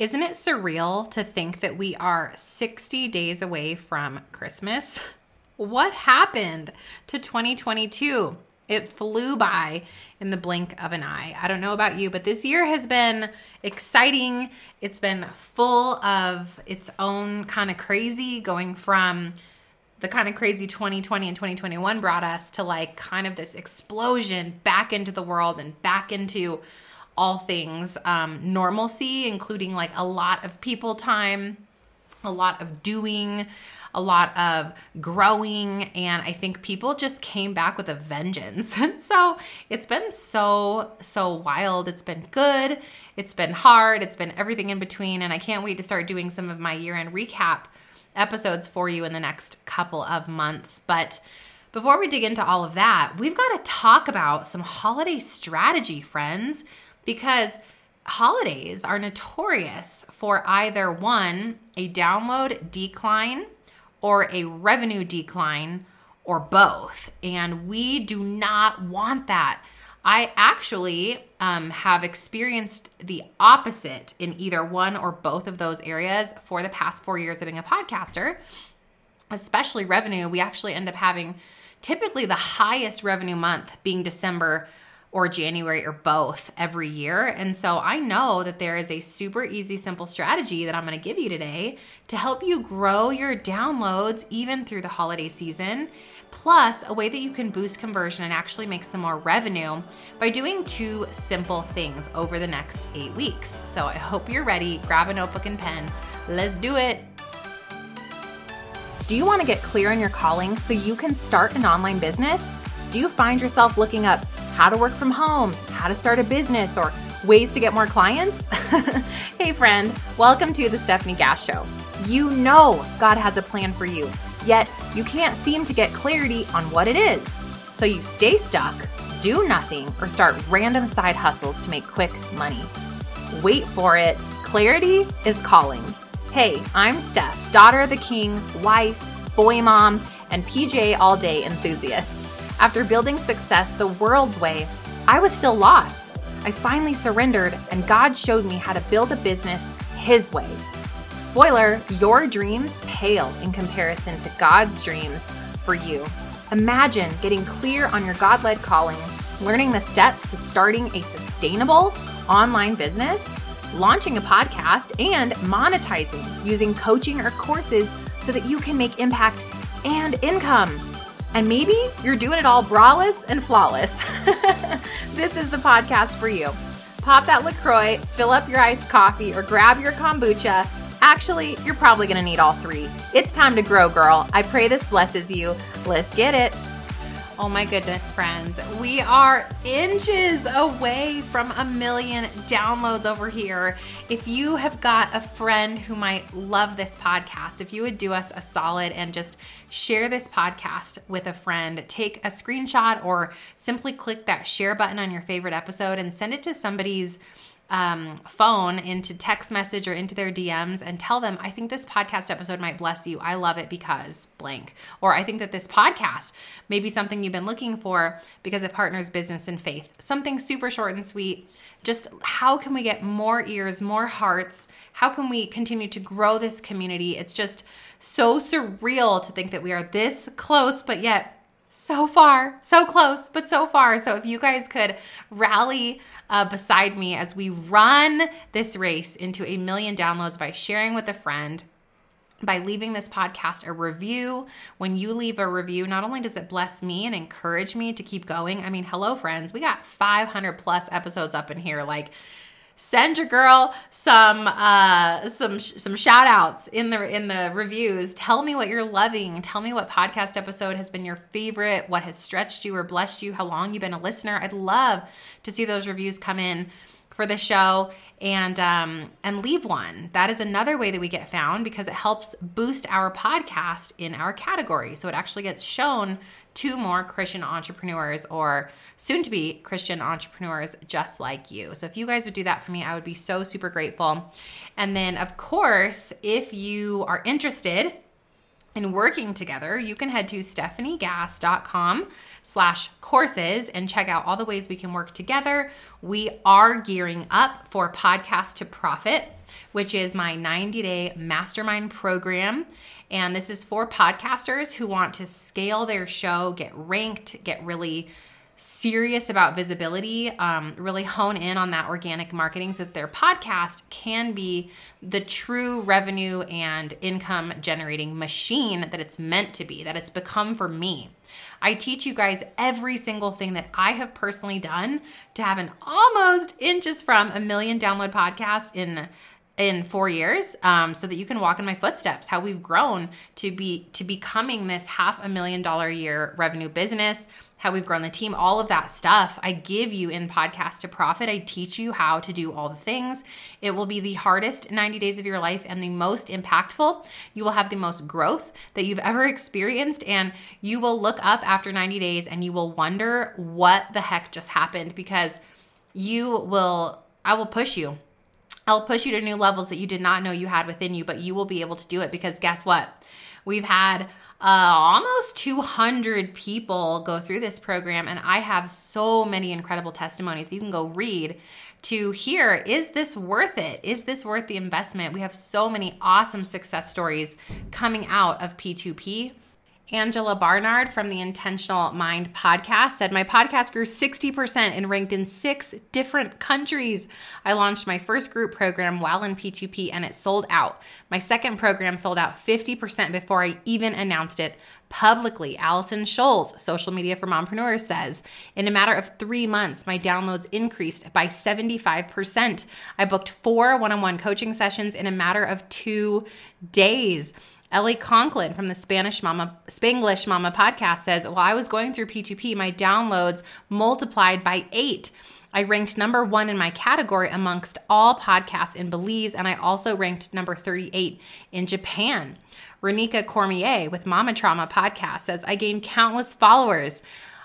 Isn't it surreal to think that we are 60 days away from Christmas? What happened to 2022? It flew by in the blink of an eye. I don't know about you, but this year has been exciting. It's been full of its own kind of crazy, going from the kind of crazy 2020 and 2021 brought us to like kind of this explosion back into the world and back into all things um, normalcy, including like a lot of people time, a lot of doing, a lot of growing. And I think people just came back with a vengeance. And so it's been so, so wild. It's been good. It's been hard. It's been everything in between. And I can't wait to start doing some of my year end recap episodes for you in the next couple of months. But before we dig into all of that, we've got to talk about some holiday strategy, friends because holidays are notorious for either one, a download decline or a revenue decline or both. And we do not want that. I actually um, have experienced the opposite in either one or both of those areas for the past four years of being a podcaster, especially revenue. We actually end up having typically the highest revenue month being December or January or both every year. And so I know that there is a super easy, simple strategy that I'm going to give you today to help you grow your downloads even through the holiday season. Plus, a way that you can boost conversion and actually make some more revenue by doing two simple things over the next eight weeks. So I hope you're ready. Grab a notebook and pen. Let's do it. Do you want to get clear on your calling so you can start an online business? Do you find yourself looking up how to work from home, how to start a business, or ways to get more clients? hey, friend, welcome to the Stefanie Gass Show. You know God has a plan for you, yet you can't seem to get clarity on what it is. So you stay stuck, do nothing, or start random side hustles to make quick money. Wait for it. Clarity is calling. Hey, I'm Steph, daughter of the king, wife, boy mom, and PJ all day enthusiast. After building success the world's way, I was still lost. I finally surrendered, and God showed me how to build a business His way. Spoiler, your dreams pale in comparison to God's dreams for you. Imagine getting clear on your God led calling, learning the steps to starting a sustainable online business, launching a podcast, and monetizing using coaching or courses so that you can make impact and income. And maybe you're doing it all braless and flawless. this is the podcast for you. Pop that LaCroix, fill up your iced coffee, or grab your kombucha. Actually, you're probably gonna need all three. It's time to grow, girl. I pray this blesses you. Let's get it. Oh my goodness, friends. We are inches away from a million downloads over here. If you have got a friend who might love this podcast, if you would do us a solid and just share this podcast with a friend, take a screenshot or simply click that share button on your favorite episode and send it to somebody's um, phone into text message or into their DMs and tell them, I think this podcast episode might bless you. I love it because blank. Or I think that this podcast may be something you've been looking for because it partners business and faith. Something super short and sweet. Just how can we get more ears, more hearts? How can we continue to grow this community? It's just so surreal to think that we are this close, but yet so far, so close, but so far. So if you guys could rally uh, beside me as we run this race into a million downloads by sharing with a friend, by leaving this podcast a review. When you leave a review, not only does it bless me and encourage me to keep going, I mean, hello, friends, we got 500 plus episodes up in here. Like, send your girl some uh some some shout outs in the in the reviews. Tell me what you're loving. Tell me what podcast episode has been your favorite what has stretched you or blessed you how long you've been a listener. I'd love to see those reviews come in for the show and um, and leave one. That is another way that we get found because it helps boost our podcast in our category. So it actually gets shown to more Christian entrepreneurs or soon to be Christian entrepreneurs just like you. So if you guys would do that for me, I would be so super grateful. And then of course, if you are interested and working together, you can head to stefaniegass.com slash courses and check out all the ways we can work together. We are gearing up for Podcast to Profit, which is my 90 day mastermind program. And this is for podcasters who want to scale their show, get ranked, get really serious about visibility, um, really hone in on that organic marketing so that their podcast can be the true revenue and income generating machine that it's meant to be, that it's become for me. I teach you guys every single thing that I have personally done to have an almost inches from a million download podcast in in four years um, so that you can walk in my footsteps how we've grown to be to becoming this half a million dollar a year revenue business how we've grown the team all of that stuff. I give you in podcast to profit. I teach you how to do all the things. It will be the hardest 90 days of your life and the most impactful. You will have the most growth that you've ever experienced and you will look up after 90 days and you will wonder what the heck just happened because you will i will push you. I'll push you to new levels that you did not know you had within you, but you will be able to do it because guess what? We've had uh, almost 200 people go through this program, and I have so many incredible testimonies. You can go read to hear is this worth it? Is this worth the investment? We have so many awesome success stories coming out of P2P Angela Barnard from the Intentional Mind podcast said, My podcast grew 60% and ranked in six different countries. I launched my first group program while in P2P and it sold out. My second program sold out 50% before I even announced it publicly. Allison Scholes, social media for mompreneurs, says, In a matter of three months, my downloads increased by 75%. I booked four one on one coaching sessions in a matter of two days. Ellie Conklin from the Spanish Mama Spanglish Mama podcast says, "While I was going through P2P, my downloads multiplied by 8. I ranked number 1 in my category amongst all podcasts in Belize and I also ranked number 38 in Japan." Renika Cormier with Mama Trauma podcast says, "I gained countless followers."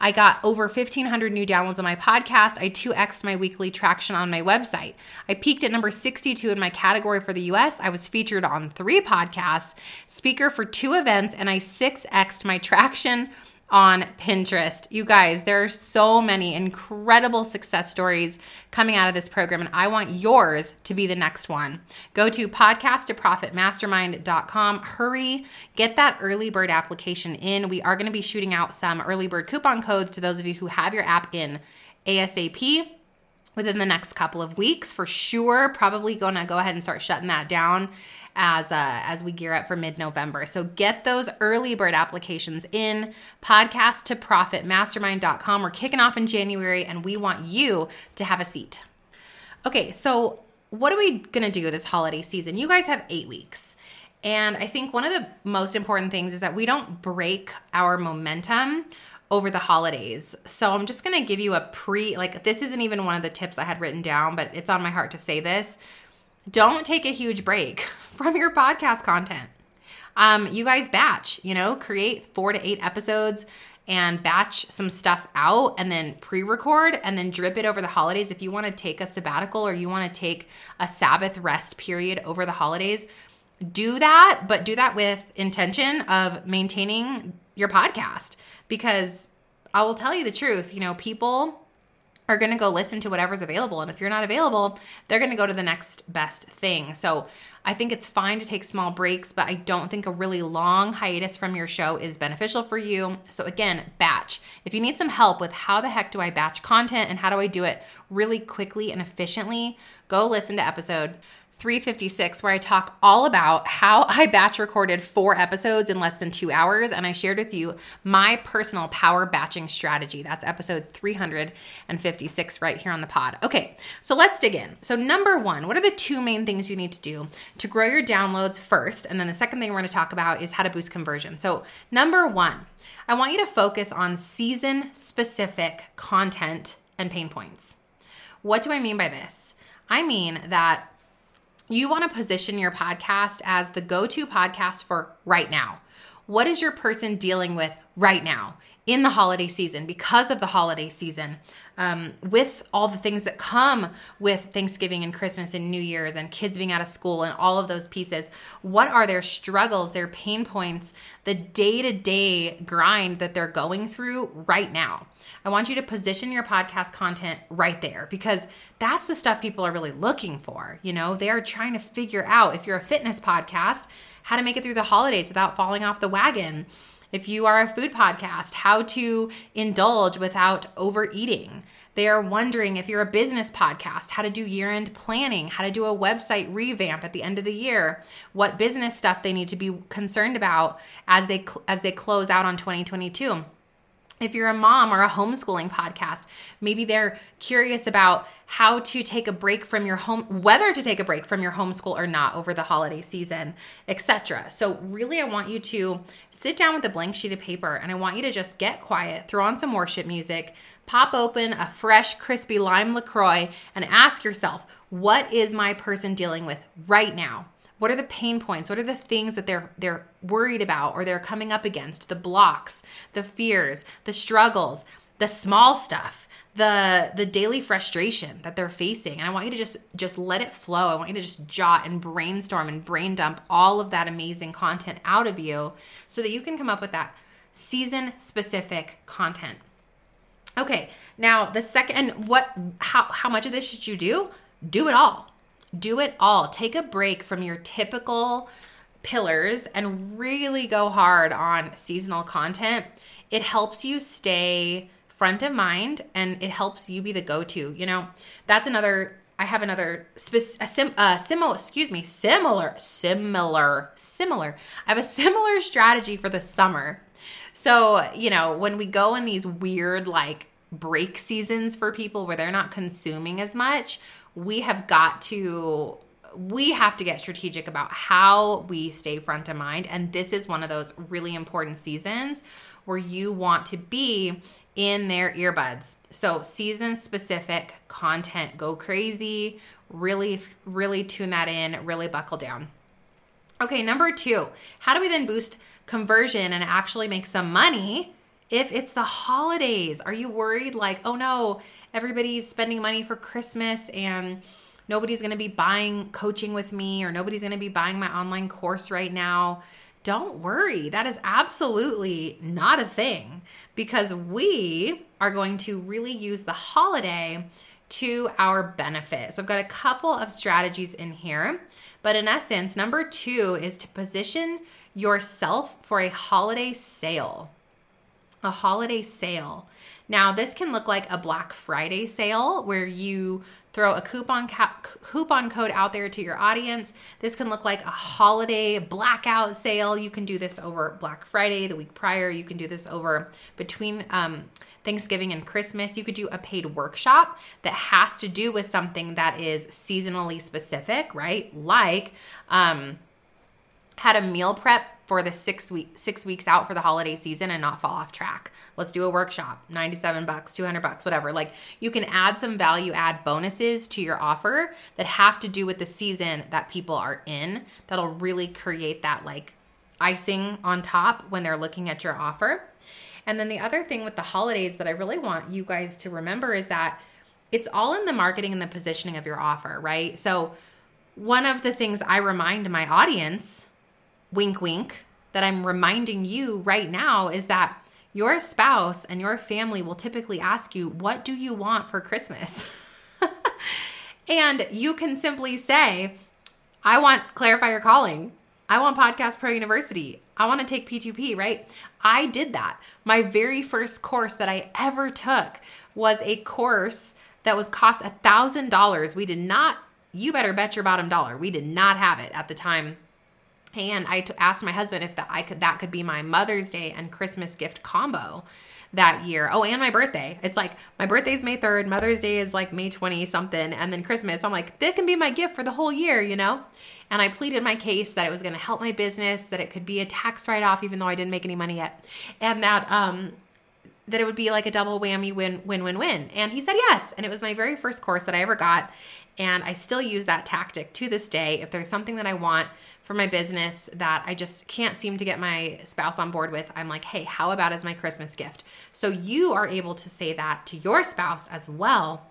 I got over 1,500 new downloads on my podcast. I 2x'd my weekly traction on my website. I peaked at number 62 in my category for the US. I was featured on three podcasts, speaker for two events, and I 6x'd my traction on Pinterest. You guys, there are so many incredible success stories coming out of this program, and I want yours to be the next one. Go to podcasttoprofitmastermind.com. Hurry, get that early bird application in. We are going to be shooting out some early bird coupon codes to those of you who have your app in ASAP within the next couple of weeks for sure. Probably going to go ahead and start shutting that down as uh, as we gear up for mid-November. So get those early bird applications in podcast to profit mastermind.com. We're kicking off in January and we want you to have a seat. Okay, so what are we to do this holiday season? You guys have 8 weeks. And I think one of the most important things is that we don't break our momentum over the holidays. So I'm just going to give you a pre like this isn't even one of the tips I had written down, but it's on my heart to say this don't take a huge break from your podcast content. Um, you guys batch, you know, create four to eight episodes and batch some stuff out and then pre record and then drip it over the holidays. If you want to take a sabbatical or you want to take a Sabbath rest period over the holidays, do that, but do that with intention of maintaining your podcast because I will tell you the truth, you know, people are going to go listen to whatever's available. And if you're not available, they're going to go to the next best thing. So I think it's fine to take small breaks, but I don't think a really long hiatus from your show is beneficial for you. So again, batch. If you need some help with how the heck do I batch content and how do I do it really quickly and efficiently, go listen to episode 356, where I talk all about how I batch recorded four episodes in less than two hours. And I shared with you my personal power batching strategy. That's episode 356 right here on the pod. Okay, so let's dig in. So, number one, what are the two main things you need to do to grow your downloads first? And then the second thing we're going to talk about is how to boost conversion. So, number one, I want you to focus on season specific content and pain points. What do I mean by this? I mean that you want to position your podcast as the go to podcast for right now. What is your person dealing with right now? In the holiday season because of the holiday season um, with all the things that come with Thanksgiving and Christmas and New Year's and kids being out of school and all of those pieces. What are their struggles, their pain points, the day to day grind that they're going through right now? I want you to position your podcast content right there because that's the stuff people are really looking for. You know, they are trying to figure out if you're a fitness podcast, how to make it through the holidays without falling off the wagon if you are a food podcast, how to indulge without overeating. They are wondering if you're a business podcast, how to do year end planning, how to do a website revamp at the end of the year, what business stuff they need to be concerned about as they as they close out on 2022 if you're a mom or a homeschooling podcast, maybe they're curious about how to take a break from your home, whether to take a break from your homeschool or not over the holiday season, etc. So, really, I want you to sit down with a blank sheet of paper and I want you to just get quiet, throw on some worship music, pop open a fresh, crispy lime LaCroix, and ask yourself, what is my person dealing with right now? What are the pain points? What are the things that they're they're worried about or they're coming up against? The blocks, the fears, the struggles, the small stuff, the the daily frustration that they're facing. And I want you to just just let it flow. I want you to just jot and brainstorm and brain dump all of that amazing content out of you so that you can come up with that season specific content. Okay, now the second and what how how much of this should you do? Do it all do it all. Take a break from your typical pillars and really go hard on seasonal content. It helps you stay front of mind and it helps you be the go-to. You know, that's another I have another a sim, uh, similar, excuse me, similar, similar, similar. I have a similar strategy for the summer. So, you know, when we go in these weird like break seasons for people where they're not consuming as much, we have got to we have to get strategic about how we stay front of mind. And this is one of those really important seasons where you want to be in their earbuds. So season specific content go crazy really really tune that in really buckle down. Okay number 2 how do we then boost conversion and actually make some money if it's the holidays? Are you worried like oh no everybody's spending money for Christmas and nobody's going to be buying coaching with me or nobody's going to be buying my online course right now. Don't worry, that is absolutely not a thing because we are going to really use the holiday to our benefit. So I've got a couple of strategies in here, but in essence, number two is to position yourself for a holiday sale. A holiday sale. Now, this can look like a Black Friday sale where you throw a coupon coupon code out there to your audience. This can look like a holiday blackout sale. You can do this over Black Friday, the week prior. You can do this over between um, Thanksgiving and Christmas. You could do a paid workshop that has to do with something that is seasonally specific, right? Like um, how to meal prep for the six week six weeks out for the holiday season and not fall off track. Let's do a workshop, 97 bucks, 200 bucks, whatever. Like you can add some value add bonuses to your offer that have to do with the season that people are in. That'll really create that like icing on top when they're looking at your offer. And then the other thing with the holidays that I really want you guys to remember is that it's all in the marketing and the positioning of your offer, right? So one of the things I remind my audience wink, wink, that I'm reminding you right now is that your spouse and your family will typically ask you, What do you want for Christmas? and you can simply say, I want Clarify Your Calling. I want Podcast Pro University. I want to take P2P, right? I did that. My very first course that I ever took was a course that was cost a thousand dollars. We did not, you better bet your bottom dollar. We did not have it at the time and I t- asked my husband if that I could that could be my Mother's Day and Christmas gift combo that year. Oh, and my birthday. It's like my birthday's May 3rd, Mother's Day is like May 20 something, and then Christmas. I'm like, that can be my gift for the whole year, you know? And I pleaded my case that it was going to help my business, that it could be a tax write off, even though I didn't make any money yet. And that, um, that it would be like a double whammy win win win win. And he said yes. And it was my very first course that I ever got. And I still use that tactic to this day. If there's something that I want for my business that I just can't seem to get my spouse on board with, I'm like, hey, how about as my Christmas gift? So you are able to say that to your spouse as well.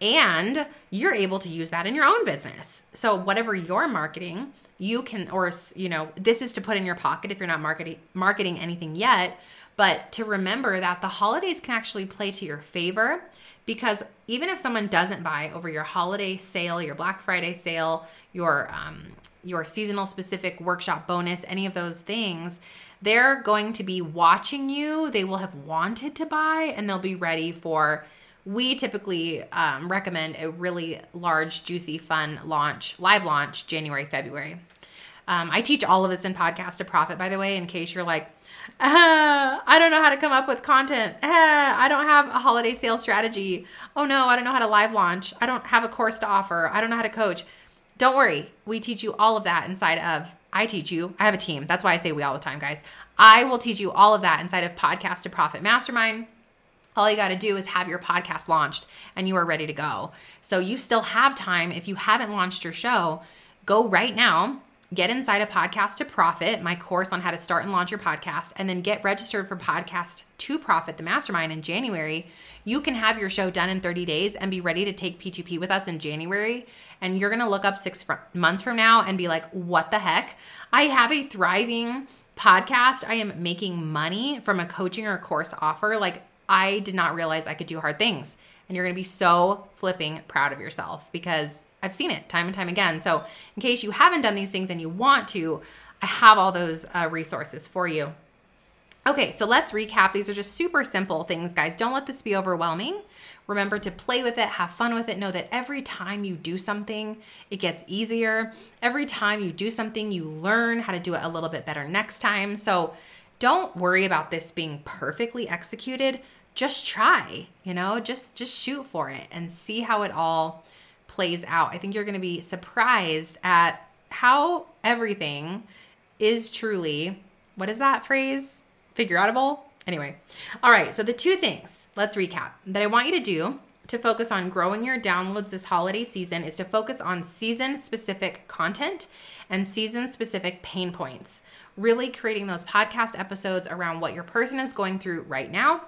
And you're able to use that in your own business. So whatever you're marketing, you can or you know, this is to put in your pocket if you're not marketing marketing anything yet, but to remember that the holidays can actually play to your favor because even if someone doesn't buy over your holiday sale, your Black Friday sale, your um, your seasonal specific workshop bonus, any of those things, they're going to be watching you. They will have wanted to buy and they'll be ready for. We typically um, recommend a really large, juicy, fun launch, live launch, January, February. Um, I teach all of this in Podcast to Profit, by the way, in case you're like, uh, I don't know how to come up with content. Uh, I don't have a holiday sales strategy. Oh no, I don't know how to live launch. I don't have a course to offer. I don't know how to coach. Don't worry. We teach you all of that inside of, I teach you. I have a team. That's why I say we all the time, guys. I will teach you all of that inside of Podcast to Profit Mastermind. All you got to do is have your podcast launched and you are ready to go. So you still have time. If you haven't launched your show, go right now get inside a podcast to profit my course on how to start and launch your podcast and then get registered for podcast to profit the mastermind in january you can have your show done in 30 days and be ready to take p2p with us in january. And you're going to look up six fr- months from now and be like what the heck? I have a thriving podcast. I am making money from a coaching or course offer. Like i did not realize i could do hard things. And you're going to be so flipping proud of yourself because I've seen it time and time again. So, in case you haven't done these things and you want to, I have all those uh, resources for you. Okay, so let's recap. These are just super simple things, guys. Don't let this be overwhelming. Remember to play with it, have fun with it. Know that every time you do something, it gets easier. Every time you do something, you learn how to do it a little bit better next time. So don't worry about this being perfectly executed. Just try, you know, just just shoot for it and see how it all plays out. I think you're going to be surprised at how everything is truly what is that phrase? Figure outable? Anyway, all right. So, the two things, let's recap, that I want you to do to focus on growing your downloads this holiday season is to focus on season specific content and season specific pain points. Really creating those podcast episodes around what your person is going through right now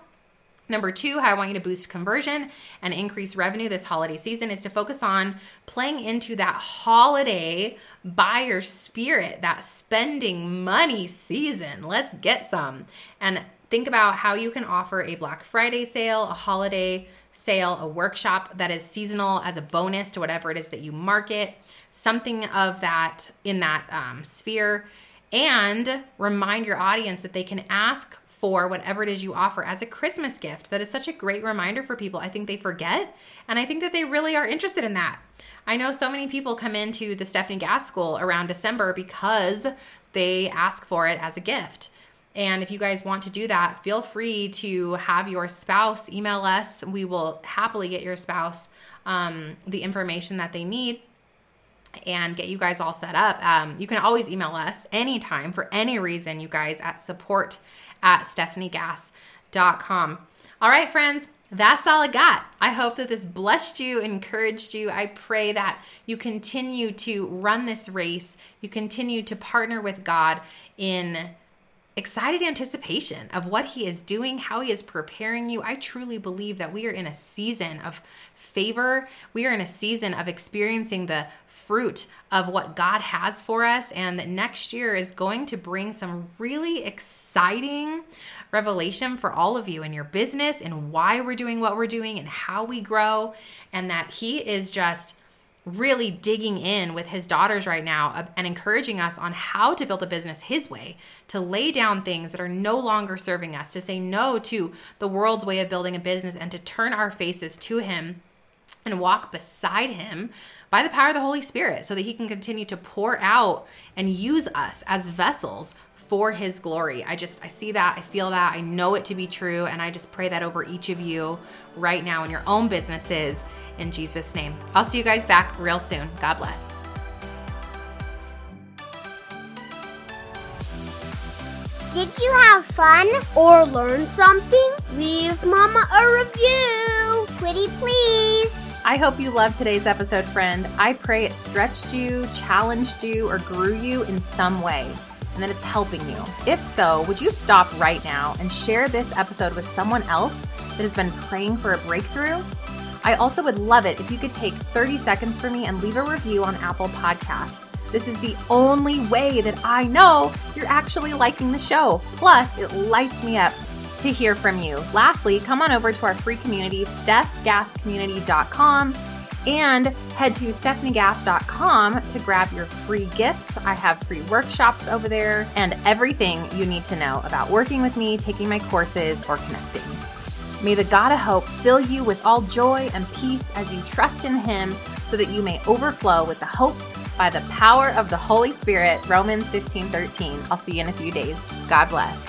Number two, how I want you to boost conversion and increase revenue this holiday season is to focus on playing into that holiday buyer spirit, that spending money season. Let's get some. And think about how you can offer a Black Friday sale, a holiday sale, a workshop that is seasonal as a bonus to whatever it is that you market, something of that in that um, sphere. And remind your audience that they can ask for whatever it is you offer as a Christmas gift. That is such a great reminder for people. I think they forget, and I think that they really are interested in that. I know so many people come into the Stefanie Gass School around December because they ask for it as a gift. And if you guys want to do that, feel free to have your spouse email us. We will happily get your spouse um, the information that they need and get you guys all set up. Um, you can always email us anytime for any reason, you guys, at support at stefaniegass.com. All right, friends, that's all I got. I hope that this blessed you, encouraged you. I pray that you continue to run this race, you continue to partner with God in excited anticipation of what he is doing, how he is preparing you. I truly believe that we are in a season of favor. We are in a season of experiencing the fruit of what God has for us, and that next year is going to bring some really exciting revelation for all of you in your business and why we're doing what we're doing and how we grow, and that He is just really digging in with his daughters right now uh, and encouraging us on how to build a business his way, to lay down things that are no longer serving us, to say no to the world's way of building a business, and to turn our faces to him and walk beside him by the power of the Holy Spirit so that he can continue to pour out and use us as vessels for his glory. I just I see that, I feel that, I know it to be true and I just pray that over each of you right now in your own businesses in Jesus name. I'll see you guys back real soon. God bless. Did you have fun or learn something? Leave Mama a review. Please. I hope you loved today's episode, friend. I pray it stretched you, challenged you, or grew you in some way, and that it's helping you. If so, would you stop right now and share this episode with someone else that has been praying for a breakthrough? I also would love it if you could take 30 seconds for me and leave a review on Apple Podcasts. This is the only way that I know you're actually liking the show. Plus, it lights me up to hear from you. Lastly, come on over to our free community, stefgasscommunity.com, and head to stefaniegass.com to grab your free gifts. I have free workshops over there and everything you need to know about working with me, taking my courses, or connecting. May the God of hope fill you with all joy and peace as you trust in him so that you may overflow with the hope by the power of the Holy Spirit. Romans 15 13. I'll see you in a few days. God bless.